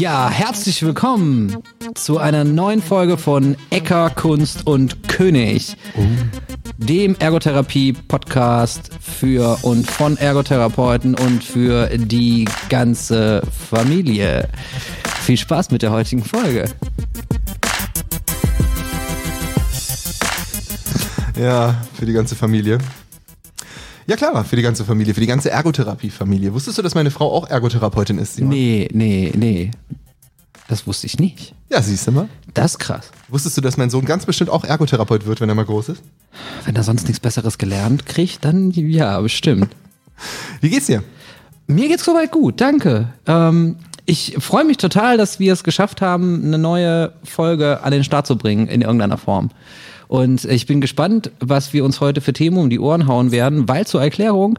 Ja, herzlich willkommen zu einer neuen Folge von Ecker, Kunst und König, dem Ergotherapie-Podcast für und von Ergotherapeuten und für die ganze Familie. Viel Spaß mit der heutigen Folge. Ja, für die ganze Familie. Ja klar, für die ganze Familie, für die ganze Ergotherapie-Familie. Wusstest du, dass meine Frau auch Ergotherapeutin ist? Simon? Nee, nee, nee. Das wusste ich nicht. Ja, siehst du mal. Das ist krass. Wusstest du, dass mein Sohn ganz bestimmt auch Ergotherapeut wird, wenn er mal groß ist? Wenn er sonst nichts Besseres gelernt kriegt, dann ja, bestimmt. Wie geht's dir? Mir geht's soweit gut, danke. Ähm, ich freue mich total, dass wir es geschafft haben, eine neue Folge an den Start zu bringen in irgendeiner Form. Und ich bin gespannt, was wir uns heute für Themen um die Ohren hauen werden, weil zur Erklärung,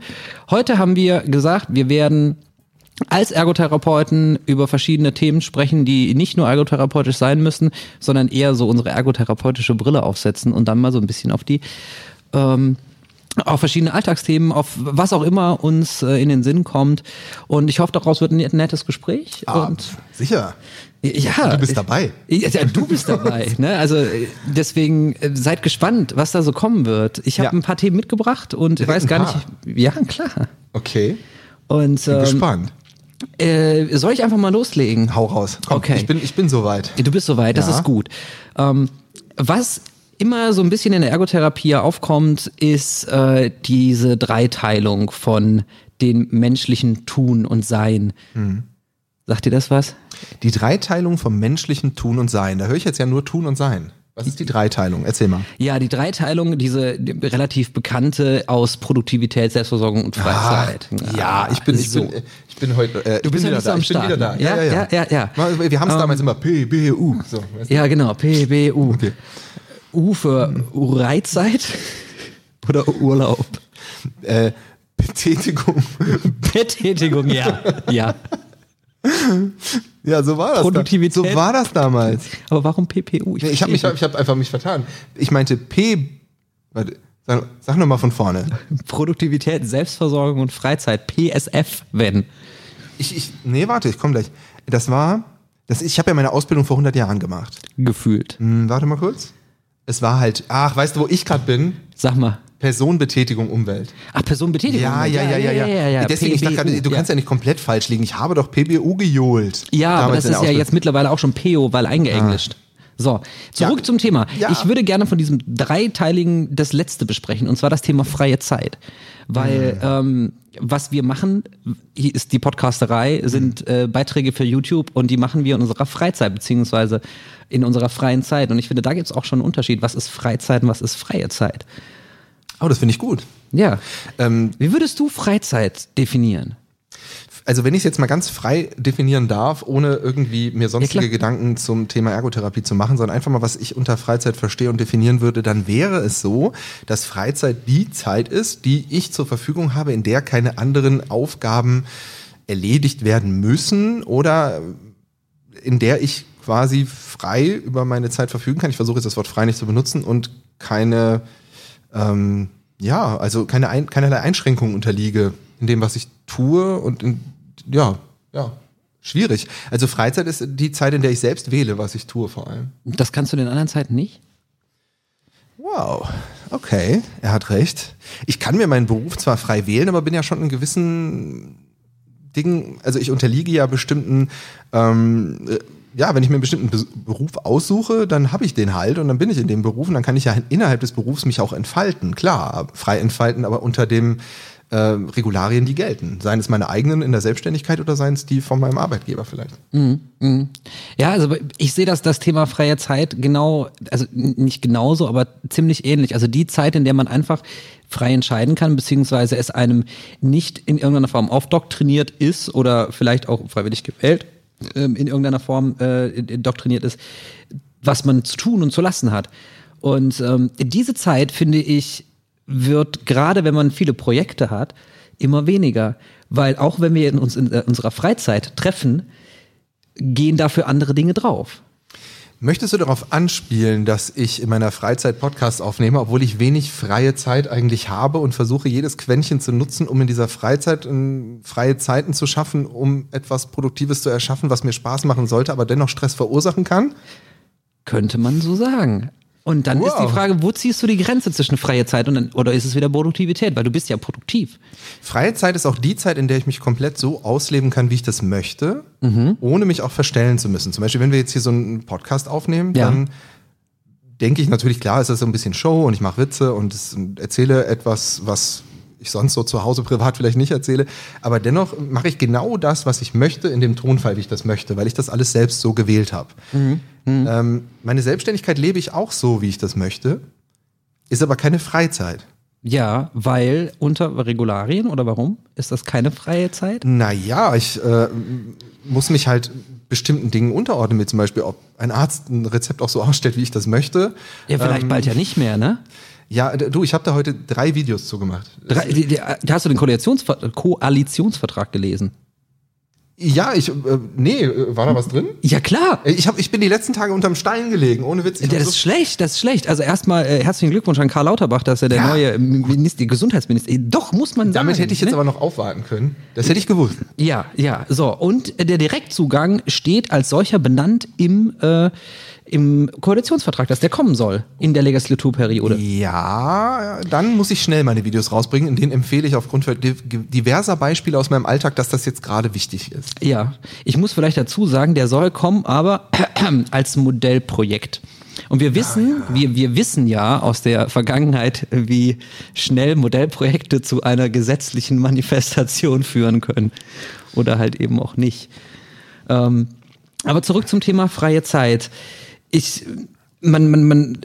heute haben wir gesagt, wir werden als Ergotherapeuten über verschiedene Themen sprechen, die nicht nur ergotherapeutisch sein müssen, sondern eher so unsere ergotherapeutische Brille aufsetzen und dann mal so ein bisschen auf die ähm, auf verschiedene Alltagsthemen, auf was auch immer uns äh, in den Sinn kommt. Und ich hoffe, daraus wird ein nettes Gespräch. Ah, und sicher. ja, Du bist dabei. Ja, du bist dabei. ne? Also äh, deswegen äh, seid gespannt, was da so kommen wird. Ich habe Ja. ein paar Themen mitgebracht und ich weiß gar nicht. Ja, klar. Okay. Und Bin ähm, gespannt. äh, soll ich einfach mal loslegen? Hau raus. Komm, okay. Ich bin, ich bin soweit. Du bist soweit, das Ja. ist gut. Ähm, was immer so ein bisschen in der Ergotherapie ja aufkommt, ist äh, diese Dreiteilung von den menschlichen Tun und Sein. Hm. Sagt dir das was? Die Dreiteilung vom menschlichen Tun und Sein. Da höre ich jetzt ja nur Tun und Sein. Was ist die Dreiteilung? Erzähl mal. Ja, die Dreiteilung, diese relativ bekannte aus Produktivität, Selbstversorgung und Freizeit. Ah, ja, ich bin, ich so. bin, ich bin heute. Äh, Du bist ja wieder so da. am Ich bin wieder da. ne? Ja, ja, ja, ja. Mal, Wir haben es Ähm, damals immer P, B, U. So? Ja, genau, PBU. Okay. U für Freizeit oder Urlaub. Äh, Betätigung. Betätigung, ja. ja. Ja, so war das. Produktivität. Da. So war das damals. Aber warum PPU? Nee, ich habe mich, ich hab einfach mich vertan. Ich meinte P. Warte, sag, sag nochmal von vorne. Produktivität, Selbstversorgung und Freizeit, PSF, wenn. Ich, ich, nee, warte, ich komme gleich. Das war, das, ich habe ja meine Ausbildung vor 100 Jahren gemacht. Gefühlt. Hm, warte mal kurz. Es war halt, ach, weißt du, wo ich gerade bin? Sag mal. Personenbetätigung Umwelt. Ach, Personenbetätigung. Ja, ja, ja, ja, ja. ja, Deswegen, ich dachte PBU, gerade, du kannst ja nicht komplett falsch liegen. Ich habe doch PBU gejohlt. Ja, aber das ist ja jetzt mittlerweile auch schon PO, weil eingeenglischt. So, zurück Ja. zum Thema. Ja. Ich würde gerne von diesem dreiteiligen das letzte besprechen, und zwar das Thema freie Zeit. Weil ähm, was wir machen, hier ist die Podcasterei, sind äh, Beiträge für YouTube und die machen wir in unserer Freizeit, beziehungsweise in unserer freien Zeit. Und ich finde, da gibt es auch schon einen Unterschied. Was ist Freizeit und was ist freie Zeit? Oh, das finde ich gut. Ja. Ähm, Wie würdest du Freizeit definieren? Also wenn ich es jetzt mal ganz frei definieren darf, ohne irgendwie mir sonstige klar. Gedanken zum Thema Ergotherapie zu machen, sondern einfach mal, was ich unter Freizeit verstehe und definieren würde, dann wäre es so, dass Freizeit die Zeit ist, die ich zur Verfügung habe, in der keine anderen Aufgaben erledigt werden müssen oder in der ich quasi frei über meine Zeit verfügen kann. Ich versuche jetzt das Wort frei nicht zu benutzen und keine, ähm, ja, also keine ein, keinerlei Einschränkungen unterliege in dem, was ich tue und in, ja, ja, schwierig. Also Freizeit ist die Zeit, in der ich selbst wähle, was ich tue vor allem. Das kannst du in den anderen Zeiten nicht? Wow, okay, er hat recht. Ich kann mir meinen Beruf zwar frei wählen, aber bin ja schon in gewissen Dingen, also ich unterliege ja bestimmten, ähm, äh, ja, wenn ich mir einen bestimmten Be Beruf aussuche, dann habe ich den halt und dann bin ich in dem Beruf und dann kann ich ja innerhalb des Berufs mich auch entfalten. Klar, frei entfalten, aber unter dem äh, Regularien, die gelten. Seien es meine eigenen in der Selbstständigkeit oder seien es die von meinem Arbeitgeber vielleicht. Ja, also ich sehe das, das Thema freie Zeit genau, also nicht genauso, aber ziemlich ähnlich. Also die Zeit, in der man einfach frei entscheiden kann, beziehungsweise es einem nicht in irgendeiner Form aufdoktriniert ist oder vielleicht auch freiwillig gewählt ähm, in irgendeiner Form äh, indoktriniert ist, was man zu tun und zu lassen hat. Und ähm, diese Zeit, finde ich, wird gerade, wenn man viele Projekte hat, immer weniger. Weil auch wenn wir in uns in äh, unserer Freizeit treffen, gehen dafür andere Dinge drauf. Möchtest du darauf anspielen, dass ich in meiner Freizeit Podcasts aufnehme, obwohl ich wenig freie Zeit eigentlich habe und versuche, jedes Quäntchen zu nutzen, um in dieser Freizeit um, freie Zeiten zu schaffen, um etwas Produktives zu erschaffen, was mir Spaß machen sollte, aber dennoch Stress verursachen kann? Könnte man so sagen. Und dann wow. ist die Frage, wo ziehst du die Grenze zwischen freie Zeit und dann, oder ist es wieder Produktivität? Weil du bist ja produktiv. Freie Zeit ist auch die Zeit, in der ich mich komplett so ausleben kann, wie ich das möchte, mhm. ohne mich auch verstellen zu müssen. Zum Beispiel, wenn wir jetzt hier so einen Podcast aufnehmen, ja. dann denke ich natürlich, klar, ist das so ein bisschen Show und ich mache Witze und erzähle etwas, was ich sonst so zu Hause privat vielleicht nicht erzähle. Aber dennoch mache ich genau das, was ich möchte, in dem Tonfall, wie ich das möchte, weil ich das alles selbst so gewählt habe. Mhm. Mhm. Ähm, meine Selbstständigkeit lebe ich auch so, wie ich das möchte, ist aber keine Freizeit. Ja, weil unter Regularien oder warum? Ist das keine freie Zeit? Naja, ich äh, muss mich halt bestimmten Dingen unterordnen, wie zum Beispiel, ob ein Arzt ein Rezept auch so ausstellt, wie ich das möchte. Ja, vielleicht ähm, bald ja nicht mehr, ne? Ja, du, ich habe da heute drei Videos zugemacht. Drei, die, die, hast du den Koalitionsvertrag gelesen? Ja, ich, äh, nee, war da was drin? Ja, klar. Ich, hab, ich bin die letzten Tage unterm Stein gelegen, ohne Witz. Das ist schlecht, das ist schlecht. Also erstmal äh, herzlichen Glückwunsch an Karl Lauterbach, dass er der ja. neue Minister, Gesundheitsminister, doch, muss man sagen. Damit hätte ich jetzt ne? aber noch aufwarten können. Das hätte ich gewusst. Ja, ja, so. Und der Direktzugang steht als solcher benannt im äh, im Koalitionsvertrag, dass der kommen soll in der Legislaturperiode. Ja, dann muss ich schnell meine Videos rausbringen. In denen empfehle ich aufgrund diverser Beispiele aus meinem Alltag, dass das jetzt gerade wichtig ist. Ja, ich muss vielleicht dazu sagen, der soll kommen, aber als Modellprojekt. Und wir wissen, ja, ja. Wir, wir wissen ja aus der Vergangenheit, wie schnell Modellprojekte zu einer gesetzlichen Manifestation führen können. Oder halt eben auch nicht. Ähm, aber zurück zum Thema freie Zeit ich, man, man, man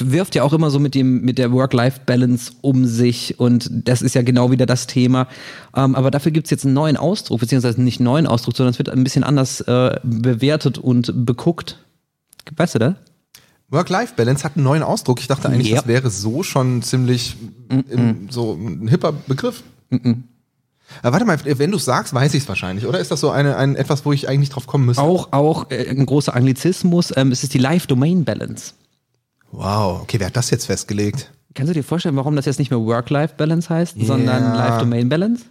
wirft ja auch immer so mit dem mit der Work-Life-Balance um sich und das ist ja genau wieder das Thema. Ähm, aber dafür gibt's jetzt einen neuen Ausdruck, beziehungsweise nicht einen neuen Ausdruck, sondern es wird ein bisschen anders äh, bewertet und beguckt. Weißt du das? Work-Life-Balance hat einen neuen Ausdruck. Ich dachte eigentlich, yep. das wäre so schon ziemlich mm -mm. Im, so ein hipper Begriff. Mm aber warte mal, wenn du sagst, weiß ich es wahrscheinlich, oder ist das so eine, ein, etwas, wo ich eigentlich drauf kommen müsste? Auch, auch äh, ein großer Anglizismus, ähm, es ist die Life-Domain-Balance. Wow, okay, wer hat das jetzt festgelegt? Kannst du dir vorstellen, warum das jetzt nicht mehr Work-Life-Balance heißt, yeah. sondern Life-Domain-Balance?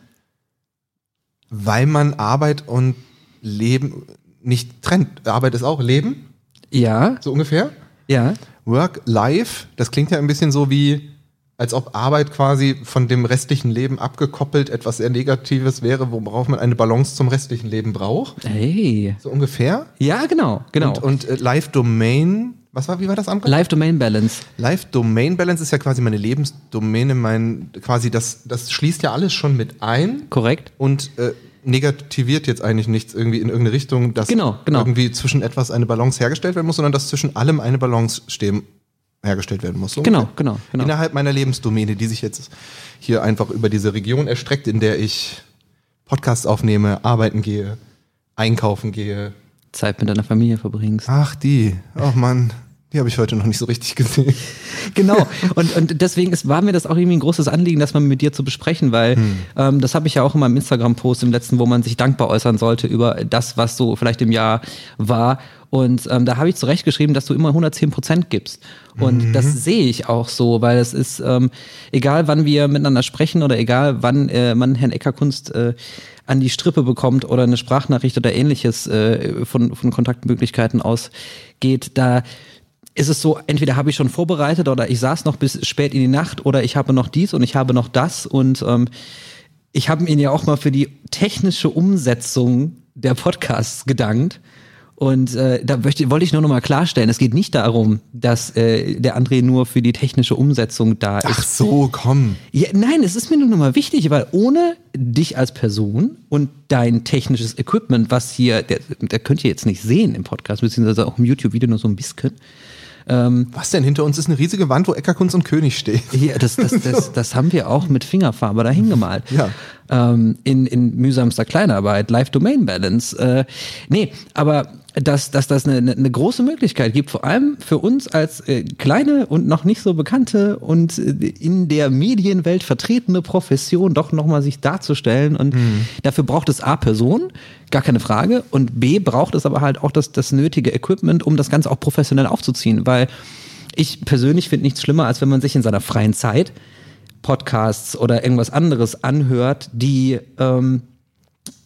Weil man Arbeit und Leben nicht trennt. Arbeit ist auch Leben? Ja. So ungefähr? Ja. Work-Life, das klingt ja ein bisschen so wie als ob Arbeit quasi von dem restlichen Leben abgekoppelt etwas sehr Negatives wäre, worauf man eine Balance zum restlichen Leben braucht. Hey. So ungefähr? Ja, genau, genau. Und, und äh, Live Domain, was war, wie war das andere? Live Domain Balance. Live Domain Balance ist ja quasi meine Lebensdomäne, mein, quasi das, das schließt ja alles schon mit ein. Korrekt. Und äh, negativiert jetzt eigentlich nichts irgendwie in irgendeine Richtung, dass genau, genau. irgendwie zwischen etwas eine Balance hergestellt werden muss, sondern dass zwischen allem eine Balance stehen hergestellt werden muss. So genau, genau, genau. Innerhalb meiner Lebensdomäne, die sich jetzt hier einfach über diese Region erstreckt, in der ich Podcasts aufnehme, arbeiten gehe, einkaufen gehe. Zeit mit deiner Familie verbringst. Ach, die. Oh Mann. Die habe ich heute noch nicht so richtig gesehen. Genau. Und, und deswegen ist, war mir das auch irgendwie ein großes Anliegen, das mal mit dir zu besprechen, weil hm. ähm, das habe ich ja auch in meinem Instagram-Post im letzten, wo man sich dankbar äußern sollte über das, was so vielleicht im Jahr war. Und ähm, da habe ich zurechtgeschrieben, dass du immer 110 Prozent gibst. Und mhm. das sehe ich auch so, weil es ist, ähm, egal wann wir miteinander sprechen oder egal wann äh, man Herrn Eckerkunst äh, an die Strippe bekommt oder eine Sprachnachricht oder ähnliches äh, von, von Kontaktmöglichkeiten ausgeht, da ist es so, entweder habe ich schon vorbereitet oder ich saß noch bis spät in die Nacht oder ich habe noch dies und ich habe noch das und ähm, ich habe ihn ja auch mal für die technische Umsetzung der Podcasts gedankt. Und äh, da möchte, wollte ich nur noch mal klarstellen, es geht nicht darum, dass äh, der André nur für die technische Umsetzung da ist. Ach so, komm. Ja, nein, es ist mir nur noch mal wichtig, weil ohne dich als Person und dein technisches Equipment, was hier, der, der könnt ihr jetzt nicht sehen im Podcast, beziehungsweise auch im YouTube-Video nur so ein bisschen, ähm, Was denn? Hinter uns ist eine riesige Wand, wo Eckerkunst und König steht. Ja, das, das, das, das haben wir auch mit Fingerfarbe da hingemalt. Ja. ähm, in, in mühsamster Kleinarbeit, Live Domain Balance. Äh, nee, aber dass, dass das eine, eine große Möglichkeit gibt, vor allem für uns als äh, kleine und noch nicht so bekannte und äh, in der Medienwelt vertretene Profession doch nochmal sich darzustellen. Und mhm. dafür braucht es A, Personen, gar keine Frage. Und B, braucht es aber halt auch das, das nötige Equipment, um das Ganze auch professionell aufzuziehen. Weil ich persönlich finde nichts schlimmer, als wenn man sich in seiner freien Zeit Podcasts oder irgendwas anderes anhört, die ähm,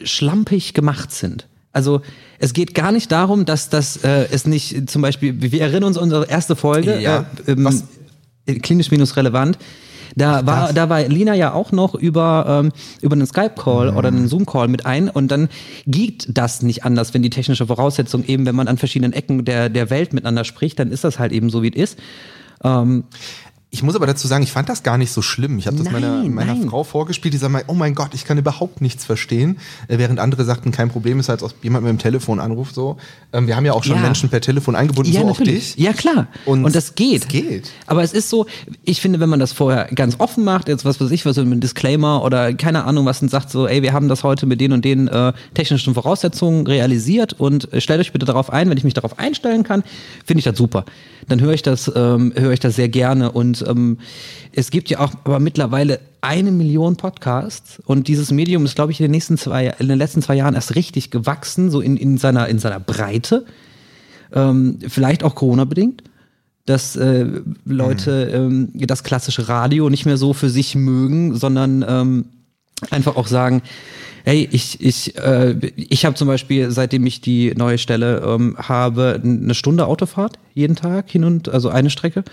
schlampig gemacht sind. Also es geht gar nicht darum, dass das äh, es nicht zum Beispiel, wir erinnern uns an unsere erste Folge, ja. äh, ähm, klinisch minus relevant. Da war, da war Lina ja auch noch über, ähm, über einen Skype-Call mhm. oder einen Zoom-Call mit ein und dann geht das nicht anders, wenn die technische Voraussetzung eben, wenn man an verschiedenen Ecken der, der Welt miteinander spricht, dann ist das halt eben so, wie es ist. Ähm, ich muss aber dazu sagen, ich fand das gar nicht so schlimm. Ich habe das nein, meiner, meiner Frau vorgespielt, die sagt oh mein Gott, ich kann überhaupt nichts verstehen. Äh, während andere sagten, kein Problem ist, als ob jemand mit dem Telefon anruft. So. Ähm, wir haben ja auch schon ja. Menschen per Telefon eingebunden, ja, so natürlich. auch dich. Ja, klar. Und, Und das geht. Das geht. Aber es ist so, ich finde, wenn man das vorher ganz offen macht, jetzt was weiß ich, was so ein Disclaimer oder keine Ahnung, was und sagt so, ey, wir haben das heute mit den und den äh, technischen Voraussetzungen realisiert und äh, stellt euch bitte darauf ein, wenn ich mich darauf einstellen kann, finde ich das super. Dann höre ich das, ähm, höre ich das sehr gerne. Und ähm, es gibt ja auch aber mittlerweile eine Million Podcasts. Und dieses Medium ist, glaube ich, in den nächsten zwei, in den letzten zwei Jahren erst richtig gewachsen, so in, in seiner, in seiner Breite. Ähm, vielleicht auch Corona-bedingt dass äh, Leute ähm, das klassische Radio nicht mehr so für sich mögen, sondern ähm, einfach auch sagen, hey, ich, ich, äh, ich habe zum Beispiel, seitdem ich die neue Stelle ähm, habe, eine Stunde Autofahrt jeden Tag hin und also eine Strecke.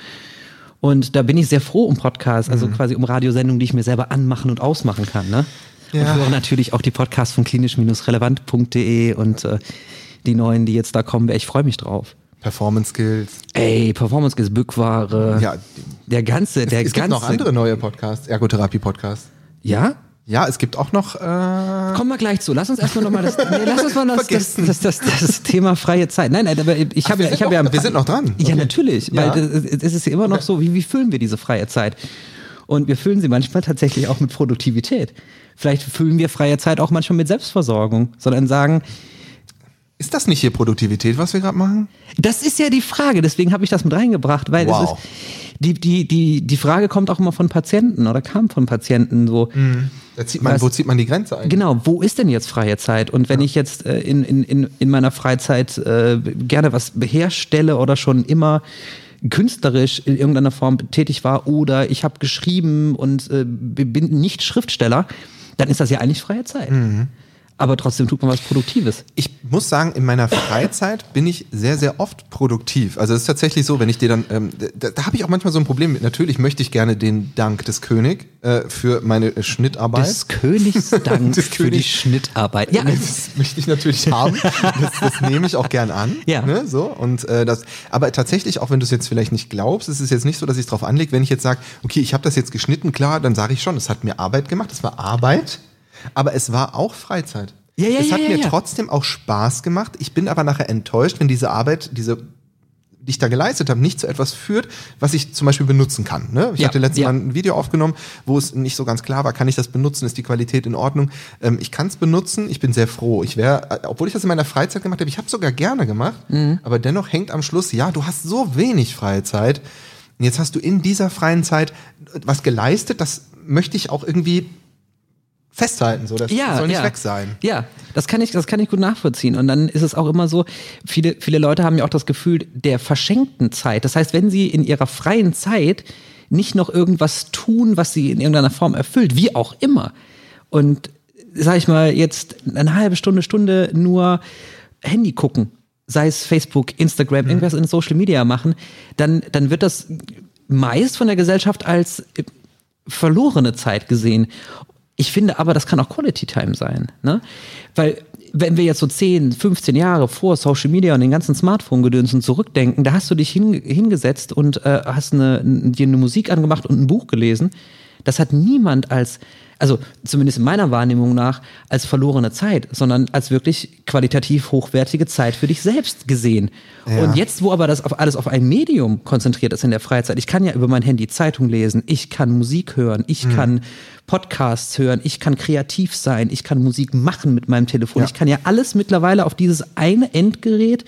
Und da bin ich sehr froh um Podcasts, also mhm. quasi um Radiosendungen, die ich mir selber anmachen und ausmachen kann. Ne? Ja. Und höre natürlich auch die Podcasts von klinisch-relevant.de und äh, die neuen, die jetzt da kommen. Ich freue mich drauf. Performance Skills. Ey, Performance Skills, Bückware. Ja. Der ganze, der es, es ganze. Es gibt noch andere neue Podcasts, Ergotherapie-Podcasts. Ja? Ja, es gibt auch noch. Äh Kommen wir gleich zu. Lass uns erstmal nochmal das, nee, lass uns mal das, das, das, das, das, Thema freie Zeit. Nein, nein, aber ich habe ja, ich habe ja. Wir sind noch dran. Ja, okay. natürlich, ja. weil es ist ja immer noch so, wie, wie füllen wir diese freie Zeit? Und wir füllen sie manchmal tatsächlich auch mit Produktivität. Vielleicht füllen wir freie Zeit auch manchmal mit Selbstversorgung, sondern sagen, ist das nicht hier Produktivität, was wir gerade machen? Das ist ja die Frage, deswegen habe ich das mit reingebracht, weil wow. es ist, die, die, die, die Frage kommt auch immer von Patienten oder kam von Patienten so. Mhm. Da zieht man, was, wo zieht man die Grenze ein? Genau, wo ist denn jetzt freie Zeit? Und wenn ja. ich jetzt äh, in, in, in meiner Freizeit äh, gerne was herstelle oder schon immer künstlerisch in irgendeiner Form tätig war oder ich habe geschrieben und äh, bin nicht Schriftsteller, dann ist das ja eigentlich freie Zeit. Mhm aber trotzdem tut man was Produktives. Ich muss sagen, in meiner Freizeit bin ich sehr, sehr oft produktiv. Also es ist tatsächlich so, wenn ich dir dann, ähm, da, da habe ich auch manchmal so ein Problem mit. Natürlich möchte ich gerne den Dank des König äh, für meine äh, Schnittarbeit. Des Königs Dank des für König. die Schnittarbeit. Ja, das möchte ich natürlich haben. Das, das nehme ich auch gern an. Ja. Ne, so und äh, das. Aber tatsächlich, auch wenn du es jetzt vielleicht nicht glaubst, ist es jetzt nicht so, dass ich es drauf anlege. Wenn ich jetzt sage, okay, ich habe das jetzt geschnitten, klar, dann sage ich schon, es hat mir Arbeit gemacht. Es war Arbeit. Aber es war auch Freizeit. Ja, ja, es hat ja, mir trotzdem auch Spaß gemacht. Ich bin aber nachher enttäuscht, wenn diese Arbeit, diese die ich da geleistet habe, nicht zu etwas führt, was ich zum Beispiel benutzen kann. Ne? Ich ja, hatte letztes ja. Mal ein Video aufgenommen, wo es nicht so ganz klar war, kann ich das benutzen, ist die Qualität in Ordnung. Ähm, ich kann es benutzen, ich bin sehr froh. Ich wäre, äh, obwohl ich das in meiner Freizeit gemacht habe, ich habe sogar gerne gemacht, mhm. aber dennoch hängt am Schluss, ja, du hast so wenig freie Zeit. Und jetzt hast du in dieser freien Zeit was geleistet, das möchte ich auch irgendwie festhalten, so das ja, soll nicht ja. weg sein. Ja, das kann ich, das kann ich gut nachvollziehen. Und dann ist es auch immer so, viele, viele Leute haben ja auch das Gefühl der verschenkten Zeit. Das heißt, wenn sie in ihrer freien Zeit nicht noch irgendwas tun, was sie in irgendeiner Form erfüllt, wie auch immer. Und sag ich mal, jetzt eine halbe Stunde, Stunde nur Handy gucken, sei es Facebook, Instagram, mhm. irgendwas in Social Media machen, dann, dann wird das meist von der Gesellschaft als verlorene Zeit gesehen. Ich finde aber, das kann auch Quality Time sein. Ne? Weil wenn wir jetzt so 10, 15 Jahre vor Social Media und den ganzen Smartphone-Gedönsen zurückdenken, da hast du dich hin, hingesetzt und äh, hast eine, dir eine Musik angemacht und ein Buch gelesen. Das hat niemand als, also zumindest in meiner Wahrnehmung nach, als verlorene Zeit, sondern als wirklich qualitativ hochwertige Zeit für dich selbst gesehen. Ja. Und jetzt, wo aber das auf alles auf ein Medium konzentriert ist in der Freizeit, ich kann ja über mein Handy Zeitung lesen, ich kann Musik hören, ich kann Podcasts hören, ich kann kreativ sein, ich kann Musik machen mit meinem Telefon, Ja. ich kann ja alles mittlerweile auf dieses eine Endgerät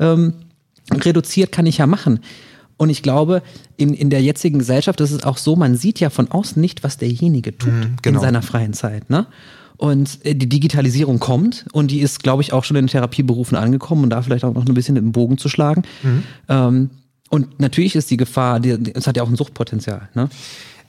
ähm, reduziert kann ich ja machen. Und ich glaube, in, in der jetzigen Gesellschaft ist es auch so, man sieht ja von außen nicht, was derjenige tut genau. in seiner freien Zeit. Ne? Und äh, die Digitalisierung kommt und die ist, glaube ich, auch schon in den Therapieberufen angekommen und da vielleicht auch noch ein bisschen den Bogen zu schlagen. Ähm, und natürlich ist die Gefahr, es hat ja auch ein Suchtpotenzial. Ne?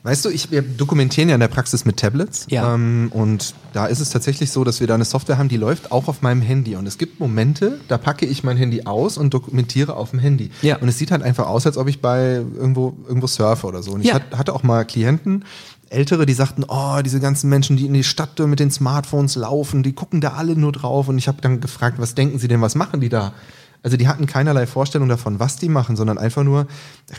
Weißt du, ich, wir dokumentieren ja in der Praxis mit Tablets. Ja. Ähm, und da ist es tatsächlich so, dass wir da eine Software haben, die läuft auch auf meinem Handy. Und es gibt Momente, da packe ich mein Handy aus und dokumentiere auf dem Handy. Ja. Und es sieht halt einfach aus, als ob ich bei irgendwo, irgendwo surfe oder so. Und ich Ja. hat, hatte auch mal Klienten, Ältere, die sagten, oh, diese ganzen Menschen, die in die Stadt mit den Smartphones laufen, die gucken da alle nur drauf. Und ich habe dann gefragt, was denken sie denn, was machen die da? Also die hatten keinerlei Vorstellung davon, was die machen, sondern einfach nur,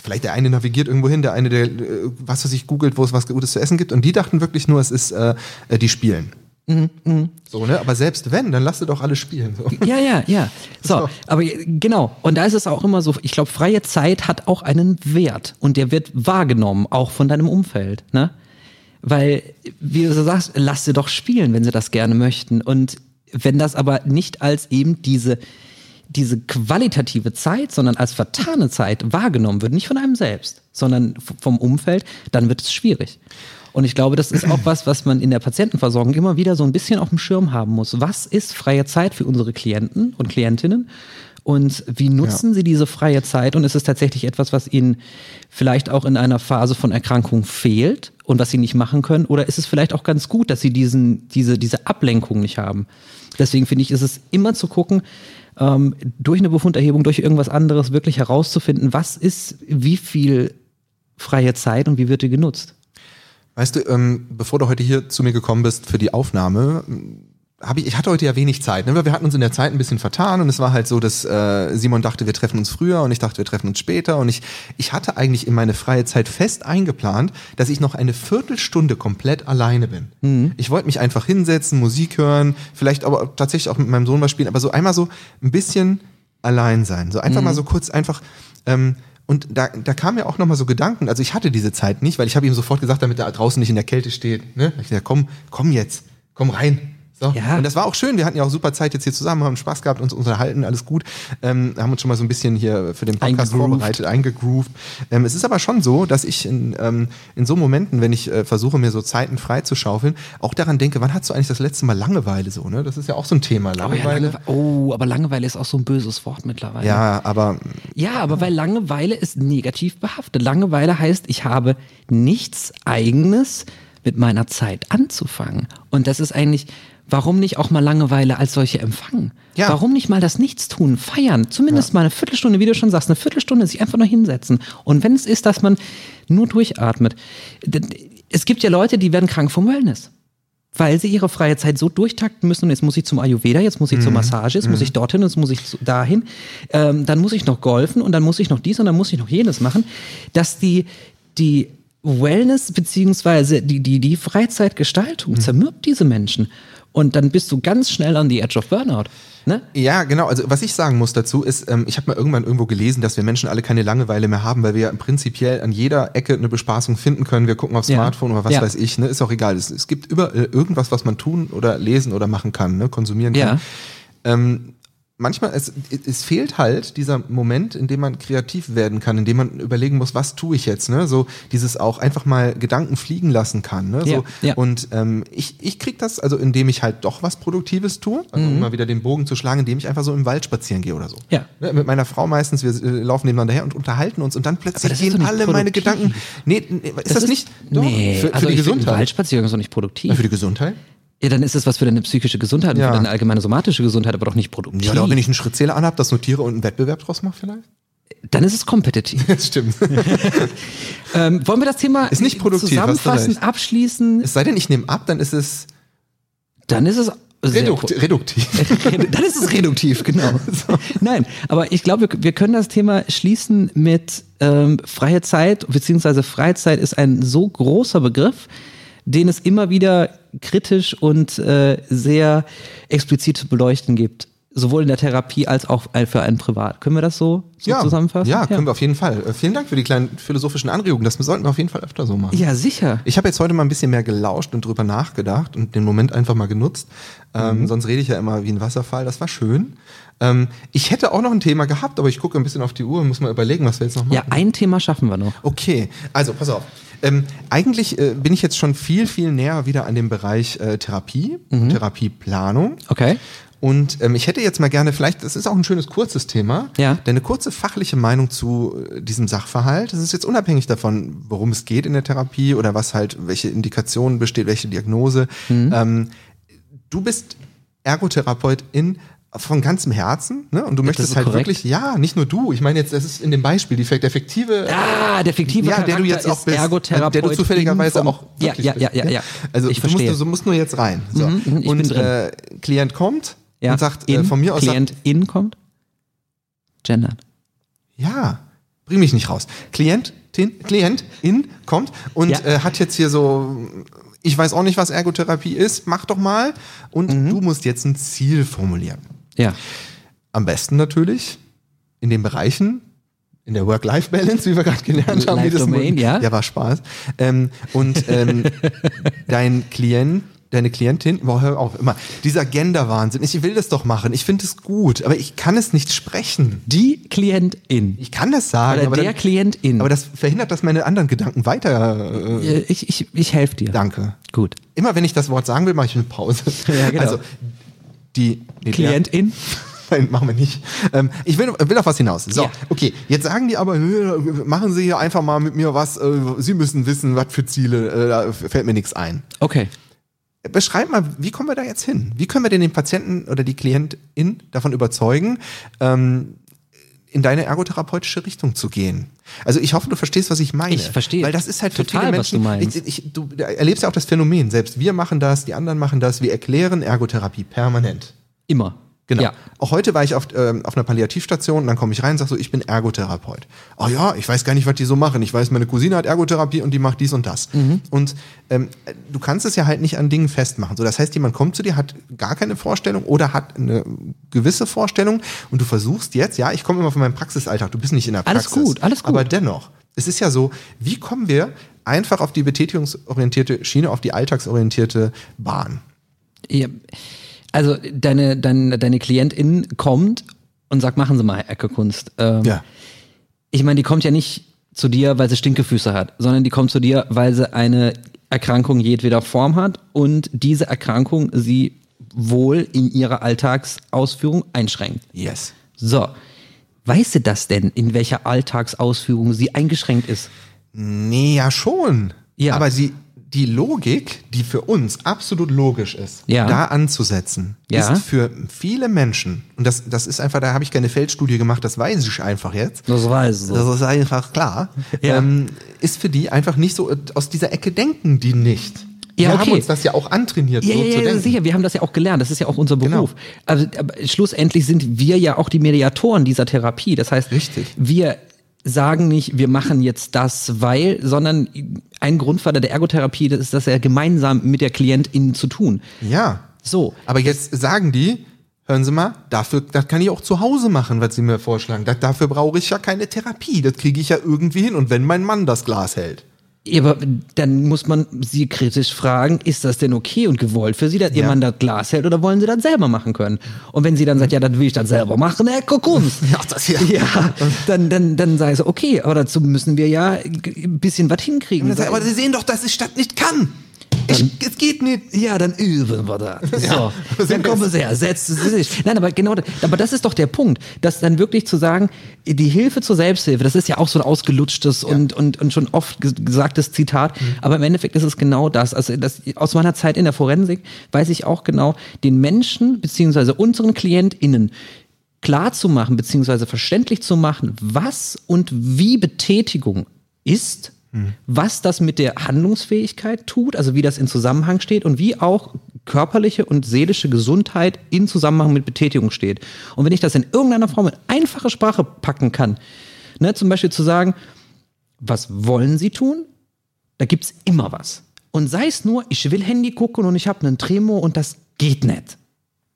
vielleicht der eine navigiert irgendwo hin, der eine, der äh, was weiß ich, googelt, wo es was Gutes zu essen gibt. Und die dachten wirklich nur, es ist, äh, äh, die spielen. So, ne? Aber selbst wenn, dann lasst ihr doch alle spielen. So. Ja, ja, ja. So, So. aber genau. Und da ist es auch immer so, ich glaube, freie Zeit hat auch einen Wert und der wird wahrgenommen, auch von deinem Umfeld, ne? Weil, wie du so sagst, lass sie doch spielen, wenn sie das gerne möchten. Und wenn das aber nicht als eben diese, diese qualitative Zeit, sondern als vertane Zeit wahrgenommen wird, nicht von einem selbst, sondern vom Umfeld, dann wird es schwierig. Und ich glaube, das ist auch was, was man in der Patientenversorgung immer wieder so ein bisschen auf dem Schirm haben muss. Was ist freie Zeit für unsere Klienten und Klientinnen? Und wie nutzen sie diese freie Zeit? Und ist es tatsächlich etwas, was ihnen vielleicht auch in einer Phase von Erkrankung fehlt und was sie nicht machen können? Oder ist es vielleicht auch ganz gut, dass sie diesen, diese, diese Ablenkung nicht haben? Deswegen finde ich, ist es immer zu gucken, ähm, durch eine Befunderhebung, durch irgendwas anderes wirklich herauszufinden, was ist wie viel freie Zeit und wie wird die genutzt? Weißt du, ähm, bevor du heute hier zu mir gekommen bist für die Aufnahme, habe ich, ich hatte heute ja wenig Zeit, ne? weil wir hatten uns in der Zeit ein bisschen vertan und es war halt so, dass äh, Simon dachte, wir treffen uns früher und ich dachte, wir treffen uns später und ich, ich hatte eigentlich in meine freie Zeit fest eingeplant, dass ich noch eine Viertelstunde komplett alleine bin. Ich wollte mich einfach hinsetzen, Musik hören, vielleicht aber tatsächlich auch mit meinem Sohn was spielen, aber so einmal so ein bisschen allein sein, so einfach mal so kurz einfach ähm, und da, da kam mir auch nochmal so Gedanken, also ich hatte diese Zeit nicht, weil ich habe ihm sofort gesagt, damit er draußen nicht in der Kälte steht. Ne? Ich gesagt, komm, komm jetzt, komm rein. So. Ja. Und das war auch schön, wir hatten ja auch super Zeit jetzt hier zusammen, haben Spaß gehabt, uns unterhalten, alles gut. Ähm, haben uns schon mal so ein bisschen hier für den Podcast Eingegroovt. vorbereitet, eingegroovt. Ähm, es ist aber schon so, dass ich in, ähm, in so Momenten, wenn ich äh, versuche, mir so Zeiten frei zu schaufeln, auch daran denke, wann hast du eigentlich das letzte Mal Langeweile so, ne? Das ist ja auch so ein Thema, Oh, ja, Langeweile. Langewe oh, aber Langeweile ist auch so ein böses Wort mittlerweile. ja, aber Ja, aber weil Langeweile ist negativ behaftet. Langeweile heißt, ich habe nichts Eigenes mit meiner Zeit anzufangen. Und das ist eigentlich, warum nicht auch mal Langeweile als solche empfangen? Ja. Warum nicht mal das Nichtstun feiern? Zumindest mal eine Viertelstunde, wie du schon sagst, eine Viertelstunde sich einfach nur hinsetzen. Und wenn es ist, dass man nur durchatmet. Es gibt ja Leute, die werden krank vom Wellness weil sie ihre freie Zeit so durchtakten müssen und jetzt muss ich zum Ayurveda, jetzt muss ich zur Massage, jetzt muss ich dorthin, jetzt muss ich dahin, ähm, dann muss ich noch golfen und dann muss ich noch dies und dann muss ich noch jenes machen, dass die, die Wellness beziehungsweise die, die, die Freizeitgestaltung zermürbt diese Menschen und dann bist du ganz schnell on the edge of Burnout. Ne? Ja, genau. Also was ich sagen muss dazu ist, ähm, ich habe mal irgendwann irgendwo gelesen, dass wir Menschen alle keine Langeweile mehr haben, weil wir ja prinzipiell an jeder Ecke eine Bespaßung finden können. Wir gucken aufs Ja. Smartphone oder was Ja. weiß ich. Ne? Ist auch egal. Es, es gibt überall irgendwas, was man tun oder lesen oder machen kann, ne? konsumieren kann. Ja. Ähm, manchmal, es, es fehlt halt dieser Moment, in dem man kreativ werden kann, in dem man überlegen muss, was tue ich jetzt, ne? So dieses auch einfach mal Gedanken fliegen lassen kann, ne? So, Ja, ja. Und ähm, ich, ich krieg das, also indem ich halt doch was Produktives tue, also um mal wieder den Bogen zu schlagen, indem ich einfach so im Wald spazieren gehe oder so. Mhm. Ja. Ne, mit meiner Frau meistens, wir äh, laufen nebeneinander her und unterhalten uns und dann plötzlich das ist gehen alle meine produktiv. Gedanken. Nee, nee ist das, nicht? Doch, nee, für, für also die Gesundheit. Waldspaziergang ist doch nicht produktiv. Ja, für die Gesundheit? Ja, dann ist es was für deine psychische Gesundheit und Ja. für deine allgemeine somatische Gesundheit, aber doch nicht produktiv. Ja, oder wenn ich einen Schrittzähler anhab, das notiere und einen Wettbewerb draus mache vielleicht? dann ist es kompetitiv. Das stimmt. ähm, wollen wir das Thema Ist nicht produktiv, hast du zusammenfassend recht. abschließen? es sei denn, ich nehme ab, dann ist es Dann ist es Redukt, reduktiv. Dann ist es reduktiv, genau. Nein, aber ich glaube, wir, wir können das Thema schließen mit ähm, freie Zeit, beziehungsweise Freizeit ist ein so großer Begriff, den es immer wieder kritisch und äh, sehr explizit zu beleuchten gibt. Sowohl in der Therapie als auch für einen Privat. Können wir das so, so zusammenfassen? Ja, können wir auf jeden Fall. Äh, vielen Dank für die kleinen philosophischen Anregungen. Das sollten wir auf jeden Fall öfter so machen. Ja, sicher. Ich habe jetzt heute mal ein bisschen mehr gelauscht und drüber nachgedacht und den Moment einfach mal genutzt. Ähm, sonst rede ich ja immer wie ein Wasserfall. Das war schön. Ähm, ich hätte auch noch ein Thema gehabt, aber ich gucke ein bisschen auf die Uhr und muss mal überlegen, was wir jetzt noch machen. Ja, ein Thema schaffen wir noch. Okay, also pass auf. Ähm, eigentlich äh, bin ich jetzt schon viel, viel näher wieder an dem Bereich äh, Therapie, Therapieplanung. Okay. Und ähm, ich hätte jetzt mal gerne, vielleicht, das ist auch ein schönes kurzes Thema, Ja. deine kurze fachliche Meinung zu äh, diesem Sachverhalt. Das ist jetzt unabhängig davon, worum es geht in der Therapie oder was halt, welche Indikationen besteht, welche Diagnose. Mhm. Ähm, du bist Ergotherapeutin von ganzem Herzen, ne? Und du möchtest ist halt korrekt. wirklich, ja, nicht nur du. Ich meine jetzt, das ist in dem Beispiel, die der effektive Ah, der fiktive ja, der du jetzt auch ist bist, Ergotherapeut. der du zufälligerweise auch Ja, wirklich ja, ja, ja, ja. Also ich du verstehe. musst, du musst nur jetzt rein. So. Mhm, mhm, und. Äh, Klient kommt ja. und sagt in, äh, von mir aus, sagt, Klient in kommt. Gendern. ja, bring mich nicht raus. Klientin, Klientin kommt und Ja. äh, hat jetzt hier so, ich weiß auch nicht, was Ergotherapie ist, mach doch mal. Und Mhm. du musst jetzt ein Ziel formulieren. Ja. Am besten natürlich in den Bereichen, in der Work-Life-Balance, wie wir gerade gelernt haben. Life-Domain, mal- ja. Ja, war Spaß. Ähm, und ähm, dein Klient, deine Klientin, boah, hör auf, immer, dieser Gender-Wahnsinn, ich will das doch machen, ich finde es gut, aber ich kann es nicht sprechen. Die Klientin. Ich kann das sagen, Oder aber, der dann, Klientin. aber das verhindert, dass meine anderen Gedanken weiter... Äh, ich ich, ich helfe dir. danke. Gut. Immer wenn ich das Wort sagen will, mache ich eine Pause. Ja, genau. Also, die... nee, Klientin. Nein, machen wir nicht. Ähm, ich will, will auf was hinaus. So, Ja. okay. Jetzt sagen die aber, "Nö, machen Sie hier einfach mal mit mir was. Äh, Sie müssen wissen, was für Ziele. Äh, da fällt mir nichts ein. Okay. Beschreib mal, wie kommen wir da jetzt hin? Wie können wir denn den Patienten oder die Klientin davon überzeugen, ähm, in deine ergotherapeutische Richtung zu gehen? Also ich hoffe, du verstehst, was ich meine. Ich verstehe Weil das ist halt für total, viele was du Menschen. meinst. Ich, ich, du erlebst ja auch das Phänomen. Selbst wir machen das, die anderen machen das. Wir erklären Ergotherapie permanent. Immer. Genau. Ja. Auch heute war ich auf, ähm, auf einer Palliativstation und dann komme ich rein und sage so, ich bin Ergotherapeut. Oh ja, ich weiß gar nicht, was die so machen. Ich weiß, meine Cousine hat Ergotherapie und die macht dies und das. Mhm. Und ähm, du kannst es ja halt nicht an Dingen festmachen. So, das heißt, jemand kommt zu dir, hat gar keine Vorstellung oder hat eine gewisse Vorstellung und du versuchst jetzt, ja, ich komme immer von meinem Praxisalltag, du bist nicht in der Alles Praxis. gut, alles gut. Aber dennoch, es ist ja so, wie kommen wir einfach auf die betätigungsorientierte Schiene, auf die alltagsorientierte Bahn? Ja. Also deine, deine, deine Klientin kommt und sagt, machen Sie mal Eckekunst. Ähm, Ja. Ich meine, die kommt ja nicht zu dir, weil sie Stinkefüße hat, sondern die kommt zu dir, weil sie eine Erkrankung jedweder Form hat und diese Erkrankung sie wohl in ihrer Alltagsausführung einschränkt. Yes. So, weißt du das denn, in welcher Alltagsausführung sie eingeschränkt ist? Nee, ja schon. Ja. Aber sie, die Logik, die für uns absolut logisch ist, Ja. da anzusetzen, Ja. ist für viele Menschen, und das, das ist einfach, da habe ich keine Feldstudie gemacht, das weiß ich einfach jetzt. Das weiß ich. Das ist einfach klar. Ja. Ähm, ist für die einfach nicht so, aus dieser Ecke denken die nicht. Ja, Wir okay. haben uns das ja auch antrainiert, Ja, so ja, zu ja, denken. sicher. Wir haben das ja auch gelernt. Das ist ja auch unser Genau. Beruf. Also, aber schlussendlich sind wir ja auch die Mediatoren dieser Therapie. Das heißt, Richtig. wir sagen nicht, wir machen jetzt das, weil, sondern ein Grundvater der Ergotherapie das ist das ja gemeinsam mit der Klientin zu tun. Ja. So. Aber jetzt sagen die, hören Sie mal, dafür, das kann ich auch zu Hause machen, was Sie mir vorschlagen. Das, dafür brauche ich ja keine Therapie. Das kriege ich ja irgendwie hin. Und wenn mein Mann das Glas hält. Ja, aber dann muss man sie kritisch fragen, ist das denn okay und gewollt für sie, dass ihr Ja. Mann das Glas hält oder wollen sie das selber machen können? Und wenn sie dann sagt, ja, das will ich dann selber machen, guck uns. Ja, das hier. Ja, dann, dann, dann sei es okay, aber dazu müssen wir ja ein bisschen was hinkriegen. Dann aber Sie sehen doch, dass ich das nicht kann. Ich, es geht nicht. Ja, dann üben wir das. So, Ja. dann kommen sie her, setzen sie sich. Nein, aber genau, das- aber das ist doch der Punkt, dass dann wirklich zu sagen, die Hilfe zur Selbsthilfe, das ist ja auch so ein ausgelutschtes und, und, und schon oft ges- gesagtes Zitat, aber im Endeffekt ist es genau das. Also das, aus meiner Zeit in der Forensik weiß ich auch genau, den Menschen beziehungsweise unseren KlientInnen klar zu machen, beziehungsweise verständlich zu machen, was und wie Betätigung ist, was das mit der Handlungsfähigkeit tut, also wie das in Zusammenhang steht und wie auch körperliche und seelische Gesundheit in Zusammenhang mit Betätigung steht. Und wenn ich das in irgendeiner Form in einfache Sprache packen kann, ne, zum Beispiel zu sagen, was wollen Sie tun? Da gibt's immer was. Und sei es nur, ich will Handy gucken und ich habe einen Tremor und das geht nicht.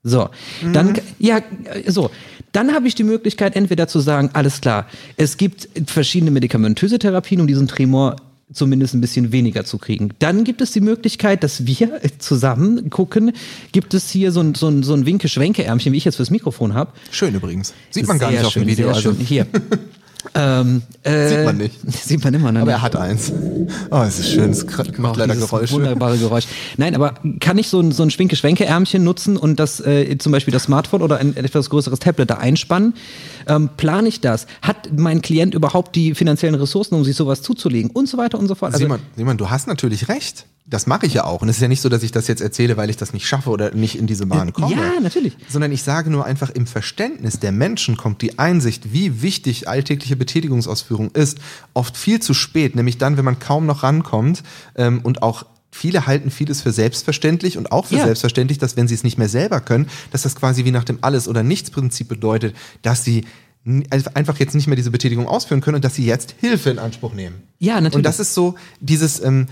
So, dann ja, so, dann habe ich die Möglichkeit entweder zu sagen, alles klar, es gibt verschiedene medikamentöse Therapien, um diesen Tremor zumindest ein bisschen weniger zu kriegen. Dann gibt es die Möglichkeit, dass wir zusammen gucken, gibt es hier so ein, so ein, so ein Winke-Schwenke-Ärmchen, wie ich jetzt fürs Mikrofon habe. Schön übrigens. Sieht man gar nicht auf dem schön, Video. Also. schön. Hier. ähm, äh, Sieht man nicht. Sieht man immer noch Aber nicht. er hat eins. Oh, es ist schön. Es macht leider Dieses Geräusche. Wunderbare Geräusch. Nein, aber kann ich so ein, so ein Schwinke-Schwenke-Ärmchen nutzen und das äh, zum Beispiel das Smartphone oder ein etwas größeres Tablet da einspannen? Ähm, plane ich das? Hat mein Klient überhaupt die finanziellen Ressourcen, um sich sowas zuzulegen? Und so weiter und so fort. Also, Simon, Simon, du hast natürlich recht. Das mache ich ja auch. Und es ist ja nicht so, dass ich das jetzt erzähle, weil ich das nicht schaffe oder nicht in diese Bahn komme. ja, natürlich. Sondern ich sage nur einfach, im Verständnis der Menschen kommt die Einsicht, wie wichtig alltägliche Betätigungsausführung ist, oft viel zu spät. Nämlich dann, wenn man kaum noch rankommt ähm, und auch Viele halten vieles für selbstverständlich und auch für Ja. selbstverständlich, dass wenn sie es nicht mehr selber können, dass das quasi wie nach dem Alles- oder Nichts-Prinzip bedeutet, dass sie einfach jetzt nicht mehr diese Betätigung ausführen können und dass sie jetzt Hilfe in Anspruch nehmen. Ja, natürlich. Und das ist so dieses, ähm,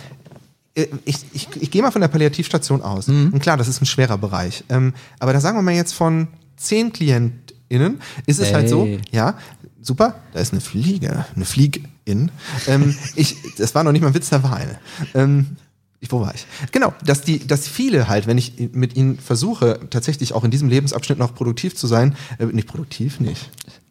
äh, ich, ich, ich gehe mal von der Palliativstation aus. Und klar, das ist ein schwerer Bereich. Ähm, aber da sagen wir mal jetzt von zehn KlientInnen ist es halt so, Hey. ja, super, da ist eine Fliege, eine Fliegin. Ähm, ich, das war noch nicht mal ein Witz, da war eine. Ähm, ich, wo war ich? Genau, dass die, dass viele halt, wenn ich mit ihnen versuche, tatsächlich auch in diesem Lebensabschnitt noch produktiv zu sein, äh, nicht produktiv, nicht.